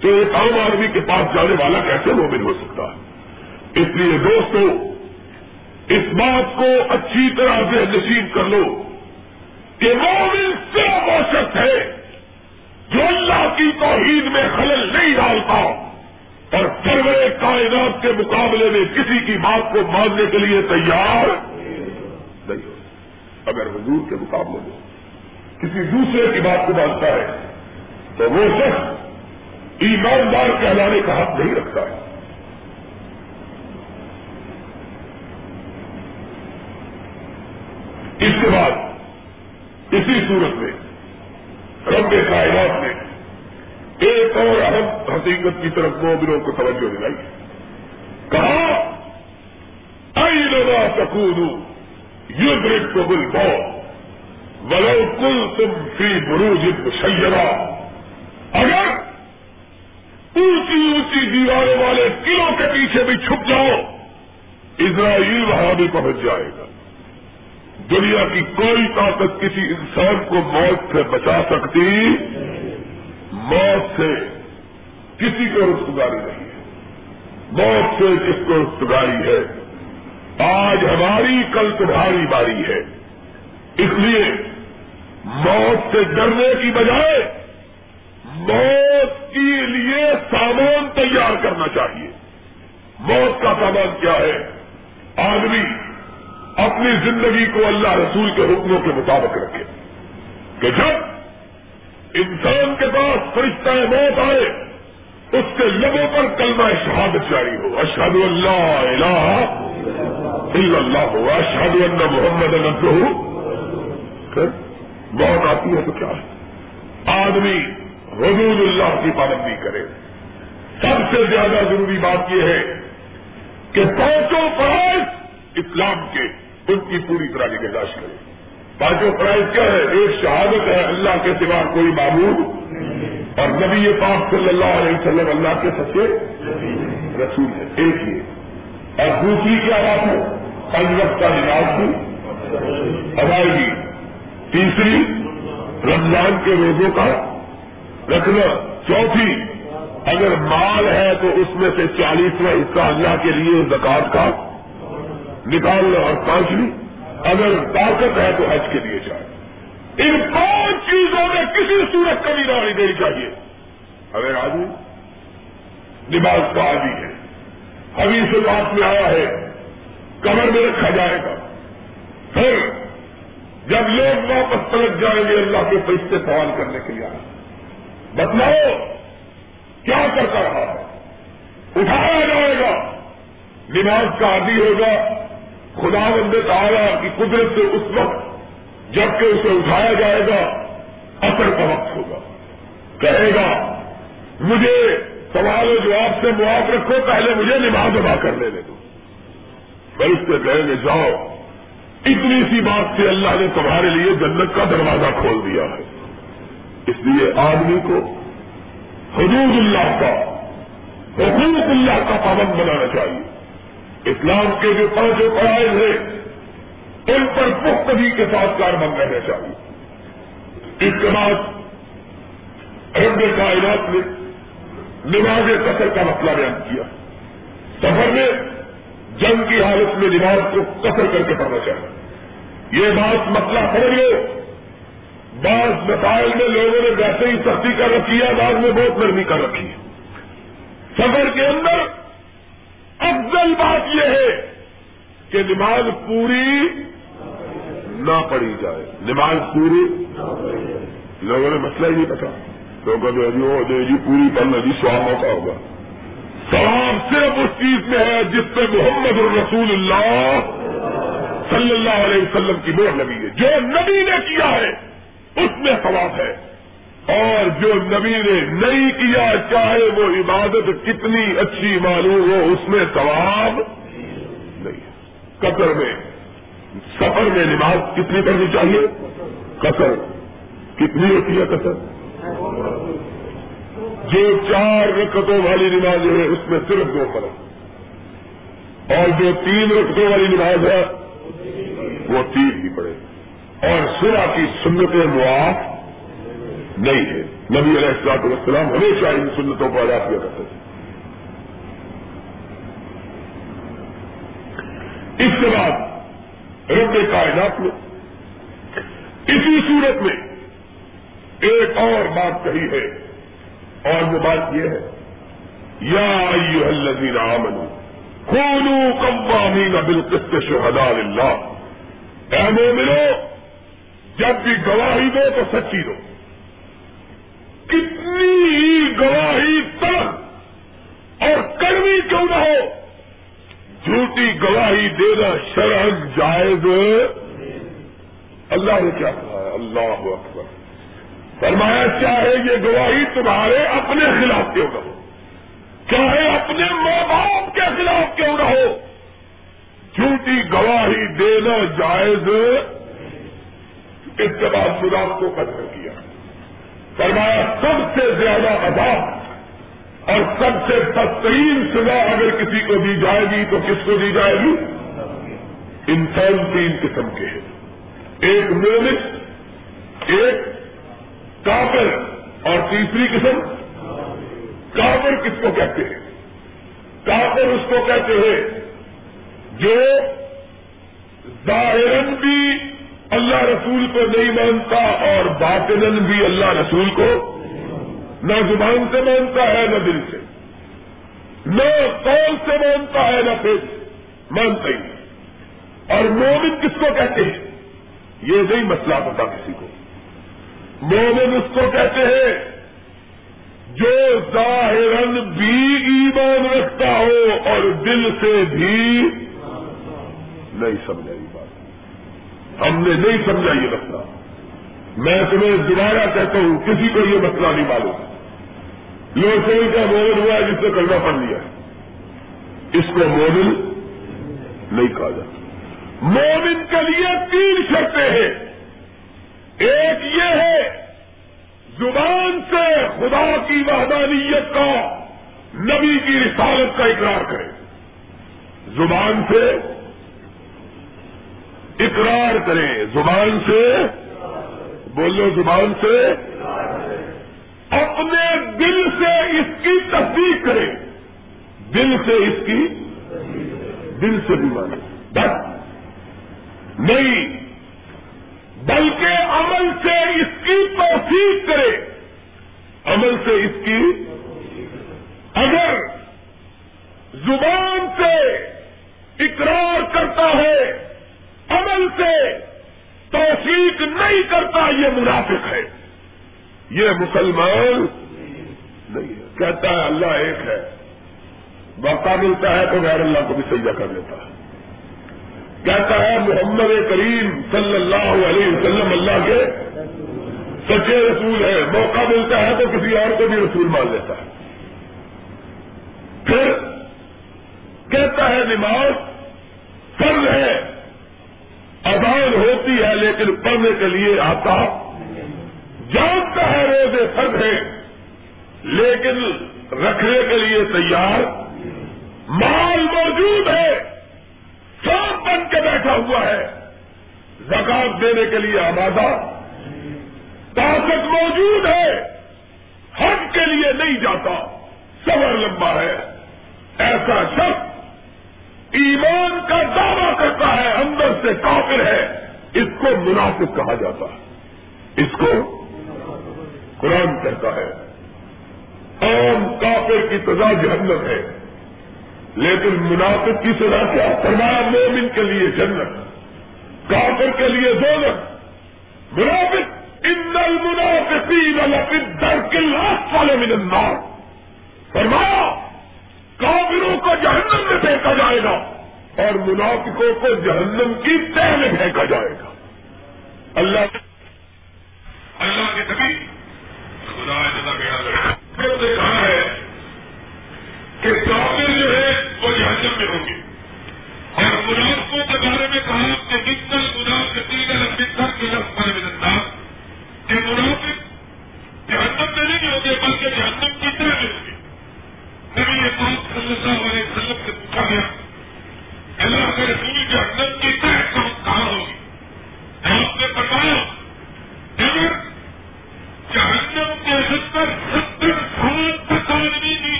تو ایک عام آدمی کے پاس جانے والا کیسے مومن ہو سکتا ہے؟ اس لیے دوستو، اس بات کو اچھی طرح سے نصیب کر لو کہ مومن صرف وہ شخص ہے جو اللہ کی توحید میں خلل نہیں ڈالتا اور سرور کائنات کے مقابلے میں کسی کی بات کو ماننے کے لیے تیار اگر حضور کے مقابلے میں کسی دوسرے کی بات کو مانتا ہے، تو وہ شخص ایماندار کہلانے کا حق نہیں رکھتا ہے۔ اس کے بعد اسی صورت میں رب کائنات نے ایک اور اہم حقیقت کی طرف موبروں کو توجہ دلائی۔ کہا آئی لگا سکون یوگ کو بل بہت ولو کل تم فی بروج سیرا اگر اونچی اونچی دیواروں والے قلعوں کے پیچھے بھی چھپ جاؤ، اسرائیل وہاں بھی پہنچ جائے گا۔ دنیا کی کوئی طاقت کسی انسان کو موت سے بچا سکتی، موت سے کسی کو رفتگاری نہیں ہے۔ موت سے جس کو رفتگاری ہے آج ہماری، کل تمہاری باری ہے۔ اس لیے موت سے ڈرنے کی بجائے موت کے لیے سامان تیار کرنا چاہیے۔ موت کا سامان کیا ہے؟ آدمی اپنی زندگی کو اللہ رسول کے حکموں کے مطابق رکھے۔ کہ جب انسان کے پاس فرشتہ موت آئے، اس کے لبوں پر کلمہ شہادت جاری ہو۔ اشہد اللہ الہ الا اللہ ہو اشہد اللہ محمد ہو موت آتی ہے تو کیا ہے؟ آدمی حدود اللہ کی پابندی کرے. سب سے زیادہ ضروری بات یہ ہے کہ پانچوں فرائض اسلام کے ان کی پوری طرح نگہداشت کرے. پانچوں فرائض کیا ہے؟ ایک شہادت ہے اللہ کے سوا کوئی معمول اور نبی پاک صلی اللہ علیہ وسلم اللہ کے سچے رسول ہے ایک ہی اور دوسری کیا بات ہے؟ پنجب کا نماز کی ادائیگی۔ تیسری، رمضان کے روزوں کا رکھنا۔ چوتھی، اگر مال ہے تو اس میں سے چالیسواں حصہ اللہ کے لیے زکات کا نکالنا۔ اور پانچویں، اگر طاقت ہے تو حج کے لیے جائے۔ ان پانچ چیزوں میں کسی صورت کمی نہ ہونی دینی چاہیے۔ اگر آدمی نماز کا آدمی ہے ابھی سے بات میں آیا ہے کمر میں رکھا جائے گا۔ پھر جب لوگ واپس پلٹ جائیں گے اللہ کے فرشتے سوال کرنے کے لیے۔ آئے بتلاؤ، کیا کرتا رہا ہے؟ اٹھایا جائے گا۔ نماز کا عادی ہوگا۔ خدا بند تعالیٰ کی قدرت سے اس وقت جبکہ اسے اٹھایا جائے گا، اثر کا وقت ہوگا۔ کہے گا، مجھے سوال و جواب سے معاف رکھو، پہلے مجھے نماز ادا کر لینے دو۔ فرشتے کہیں گے، جاؤ۔ اتنی سی بات سے اللہ نے تمہارے لیے جنت کا دروازہ کھول دیا ہے۔ اس لیے آدمی کو حدود اللہ کا، حقوق اللہ کا پابند بنانا چاہیے۔ اسلام کے جو پانچوں پڑھائے ہیں، ان پر پختگی کے ساتھ کاربند رہنا چاہیے۔ اس کے بعد رب کائنات نے نماز قطر کا مسئلہ بیان کیا۔ سفر میں جنگ کی حالت میں نماز کو قطر کر کے پڑھنا چاہیے۔ یہ بات مسئلہ پڑھ لو بعض مسائل میں لوگوں نے ویسے ہی سختی کر رکھی ہے، بعض میں بہت نرمی کر رکھی ہے۔ سفر کے اندر افضل بات یہ ہے کہ نماز پوری نہ پڑھی جائے۔ نماز پوری لوگوں نے مسئلہ ہی نہیں پتا۔ تو کہتے جی وہ جی پوری پڑھنا جی سواب موقع ہوگا سواب صرف اس چیز میں ہے جس پہ محمد الرسول اللہ صلی اللہ علیہ وسلم کی مور لگی ہے۔ جو نبی نے کیا ہے، اس میں ثواب ہے۔ اور جو نبی نے نہیں کیا، چاہے وہ عبادت کتنی اچھی معلوم ہو، اس میں ثواب نہیں قطر میں سفر میں نماز کتنی پڑھنی چاہیے؟ قطر۔ کتنی ہوتی ہے قطر؟ جو چار رکتوں والی نماز ہے، اس میں صرف دو پڑھو اور جو تین رکتوں والی نماز ہے، وہ تین ہی پڑھے اور سورا کی سنتیں معاف نہیں ہے نبی علیہ السلاط والسلام ہمیشہ ان سنتوں کو ادا کیا کرتے تھے۔ اس کے بعد رب کائنات میں، اسی صورت میں ایک اور بات کہی ہے اور وہ بات یہ ہے، یا الذین آمنوا کونوا قوامین بالقسط شہداء للہ۔ اے مومنو، جب بھی گواہی دو تو سچی دو۔ کتنی گواہی تلخ اور کڑوی کیوں نہ ہو؟ جھوٹی گواہی دینا شرح جائز۔ اللہ نے کیا کہا ہے؟ اللہ اکبر۔ فرمایا، چاہے یہ گواہی تمہارے اپنے خلاف کیوں نہ ہو، چاہے اپنے ماں باپ کے خلاف کیوں نہ ہو، جھوٹی گواہی دینا جائز اس کے بعد خدا کو قدر کیا۔ فرمایا، سب سے زیادہ عذاب اور سب سے بدترین سزا اگر کسی کو دی جائے گی تو کس کو دی جائے گی؟ انسان تین قسم کے ہیں۔ ایک مومن، ایک کافر اور تیسری قسم کافر کس کو کہتے ہیں؟ کافر اس کو کہتے ہیں جو ظاہر بھی اللہ رسول کو نہیں مانتا اور باطن بھی اللہ رسول کو نہ زبان سے مانتا ہے، نہ دل سے۔ نہ قول سے مانتا ہے، نہ پھر مانتا ہی۔ اور مومن کس کو کہتے ہیں؟ یہ نہیں مسئلہ پتا کسی کو۔ مومن اس کو کہتے ہیں، جو ظاہر بھی ایمان رکھتا ہو اور دل سے بھی نہیں سمجھائی ہم نے نہیں سمجھا یہ مسئلہ۔ میں تمہیں دوبارہ کہتا ہوں، کسی کو یہ مسئلہ نہیں معلوم۔ لوگ کا مومن ہوا ہے جس نے کرنا پڑ لیا۔ اس کو مومن نہیں کہا جاتا۔ مومن کے لیے تین شرطیں ہیں۔ ایک یہ ہے، زبان سے خدا کی وحدانیت کا، نبی کی رسالت کا اقرار کرے۔ زبان سے اقرار کریں زبان سے، بولو زبان سے، اپنے دل سے اس کی تصدیق کریں دل سے اس کی، دل سے بھی مانے۔ بس، نہیں۔ بلکہ عمل سے اس کی توفیق کرے۔ عمل سے اس کی۔ اگر زبان سے اقرار کرتا ہے، عمل سے توفیق نہیں کرتا، یہ منافق ہے۔ یہ مسلمان نہیں کہتا ہے اللہ ایک ہے۔ موقع ملتا ہے تو غیر اللہ کو بھی سجا کر لیتا ہے۔ کہتا ہے محمد کریم صلی اللہ علیہ وسلم اللہ کے سچے رسول ہے موقع ملتا ہے تو کسی اور کو بھی رسول مان لیتا ہے۔ پھر کہتا ہے نماز فرض ہے۔ اذان ہوتی ہے لیکن پڑھنے کے لیے آتا جانتا ہے روزے فرض ہے، لیکن رکھنے کے لیے تیار مال موجود ہے۔ سب بن کے بیٹھا ہوا ہے۔ زکات دینے کے لیے آبادہ طاقت موجود ہے۔ حج کے لیے نہیں جاتا۔ سفر لمبا ہے۔ ایسا شخص ایمان کا دعویٰ کرتا ہے، اندر سے کافر ہے۔ اس کو منافق کہا جاتا ہے۔ اس کو قرآن کہتا ہے۔ عام کافر کی سزا جہنم ہے۔ لیکن منافق کی سزا کیا فرمایا، مومن کے لیے جنت، کافر کے لیے دولت۔ منافق، ان المنافقین درکل والے من النار۔ فرمایا، کافروں کو جہنم میں پھینکا جائے گا اور منافقوں کو جہنم کی تہ میں پھینکا جائے گا۔ اللہ اللہ کے کبھی خدا نے کہا ہے۔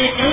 صدیقی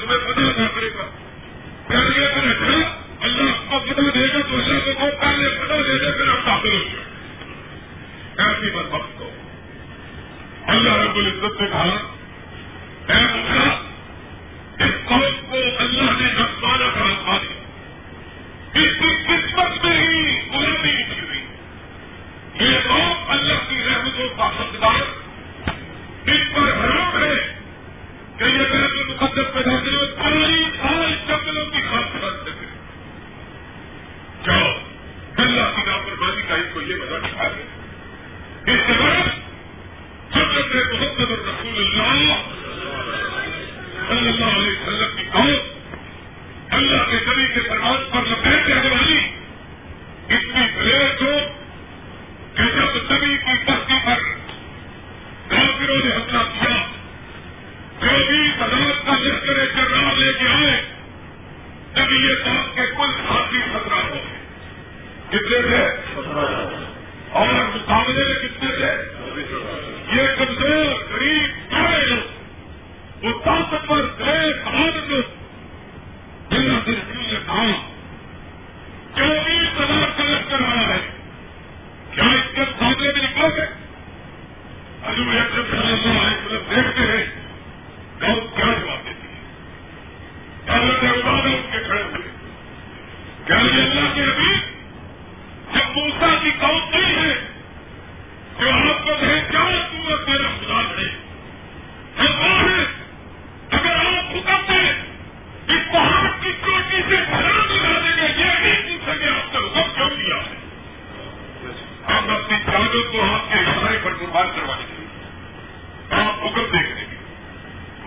تمہیں بدل نہ کرے گا۔ پہلے پر ہٹا اللہ کو بدل دے گا، دوسرے کو وہ پہلے بدل دے گا، پھر آپ قابل ہو ایسی بس وقت کو اللہ رب العزت نے کہا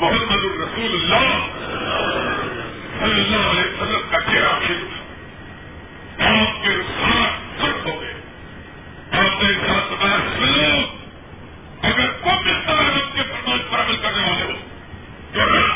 محمد الرسول اللہ صلی اللہ علیہ وسلم کا چہرہ کھیل آپ کے ساتھ سب ہو گئے۔ آپ نے ساتھ بتایا اگر کوئی اس طرح کے فرمان پر عمل کرنے والے ہو تو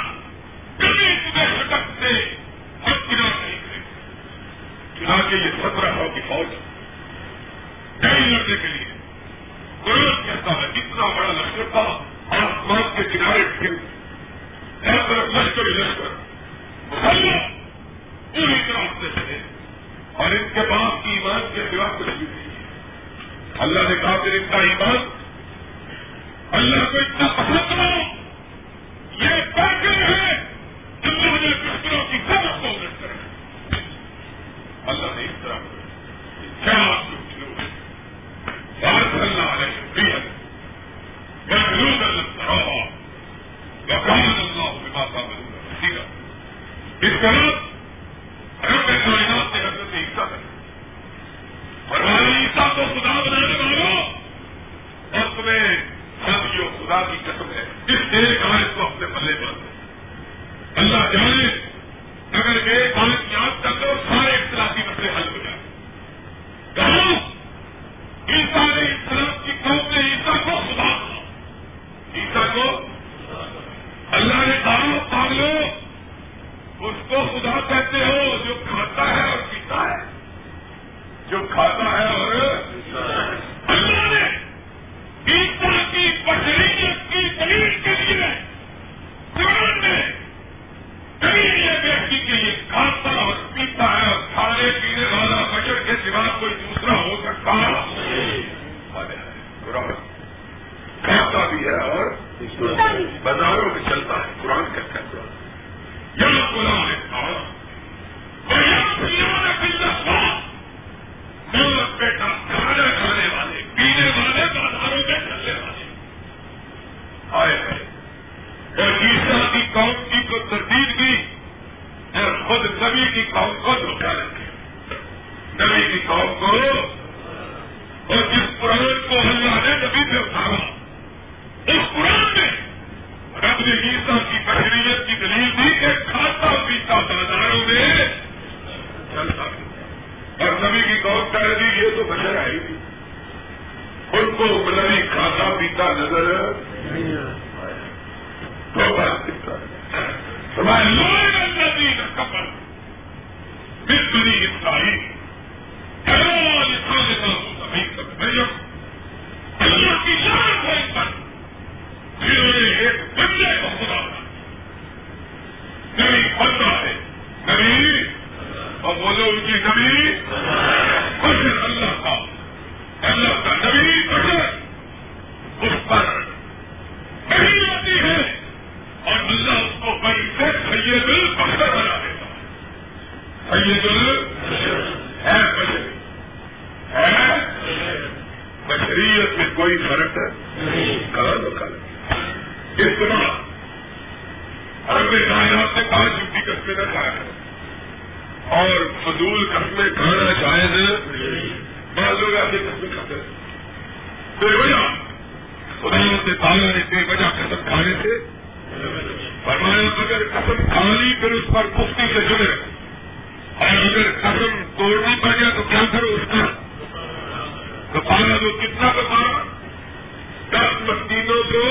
مسکینوں کو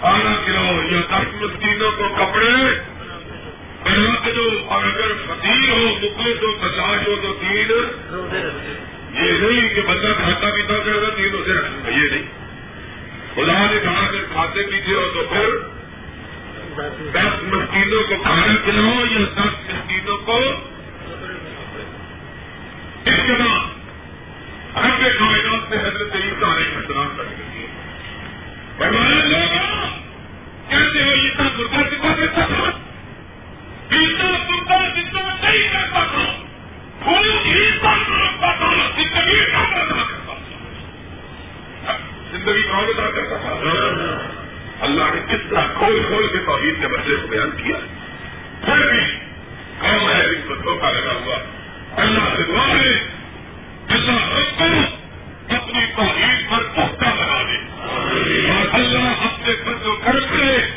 کھانا کھلاؤ یا دس مسکینوں کو کپڑے پہنا کے دو، اور اگر فقیر ہو مکو تو پچاس ہو، تو تین۔ یہ نہیں کہ بندہ کھاتا پیتا کرے گا تین اسے رکھوں یہ نہیں۔ خدا نے کہا اگر کھاتے پیتے ہو تو پھر دس مسکینوں کو کھانا کھلاؤ، یا دس مسکینوں کو اس کے بعد ہم کے کائنات سے حضرت عیسیٰ علیہ السلام کر دیتی کہتے ہو اتنا بردا کتنا کرتا تھا اتنا بردا جتنا نہیں کرتا تھا زندگی کون ادا کرتا تھا اللہ نے کس طرح کھول کھول کے توحید کے مسئلے کو بیان کیا۔ پھر بھی کام ہے، اس کو دھوکہ لگا ہوا۔ اللہ سے دعا ہے اللہ سب کو اپنی توحید پر پختہ لگا دے۔ اور اللہ اپنے بند و کرم سے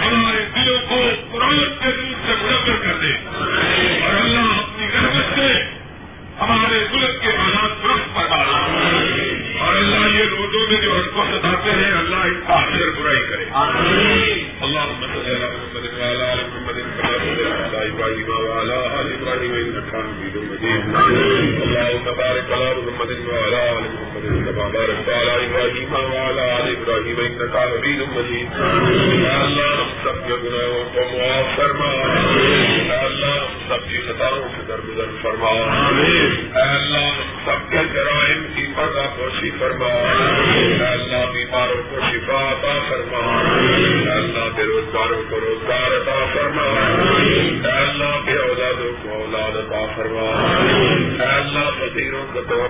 ہمارے دلوں کو قرآن کے دل سے منور کر دے۔ اور اللہ اپنی رحمت سے ہمارے ملک کے حالات درست پر ڈالا اور اللہ یہ روزوں میں جو ہم کو ستاتے ہیں اللہ ان کا اثر برائی کرے۔ اللہ اللہ تبارک محمد وعلى آل محمد كما باركت على إبراهيم وعلى آل إبراهيم إنك حميد مجيد اللہ ہم سب کے گناہوں کو معاف فرما۔ اللہ ہم سب کی خطاؤں سے درگزر فرما۔ اللہ ہم سب کے جرائم کی پردہ پوشی فرما، اللہ بیماروں کو شفا عطا فرما، اللہ بے روزگاروں کو روزگار عطا فرما اللہ بے اولادوں کو اولاد عطا فرما اللہ فقیروں کو